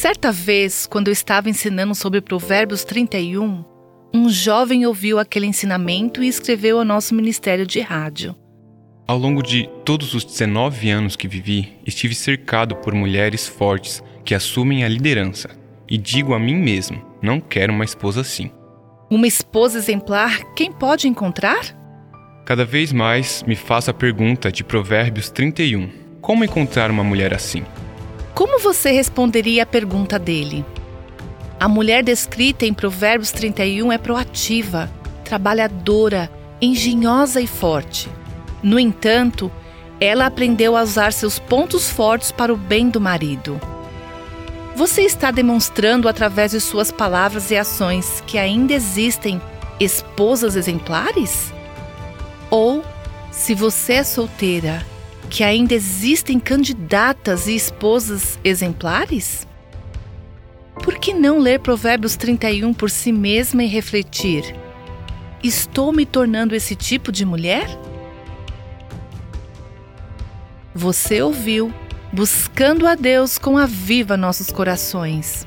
Certa vez, quando eu estava ensinando sobre Provérbios 31, um jovem ouviu aquele ensinamento e escreveu ao nosso ministério de rádio. Ao longo de todos os 19 anos que vivi, estive cercado por mulheres fortes que assumem a liderança. E digo a mim mesmo: não quero uma esposa assim. Uma esposa exemplar, quem pode encontrar? Cada vez mais me faço a pergunta de Provérbios 31: como encontrar uma mulher assim? Como você responderia à pergunta dele? A mulher descrita em Provérbios 31 é proativa, trabalhadora, engenhosa e forte. No entanto, ela aprendeu a usar seus pontos fortes para o bem do marido. Você está demonstrando através de suas palavras e ações que ainda existem esposas exemplares? Ou, se você é solteira, que ainda existem candidatas e esposas exemplares? Por que não ler Provérbios 31 por si mesma e refletir: estou me tornando esse tipo de mulher? Você ouviu Buscando a Deus com a Viva Nossos Corações.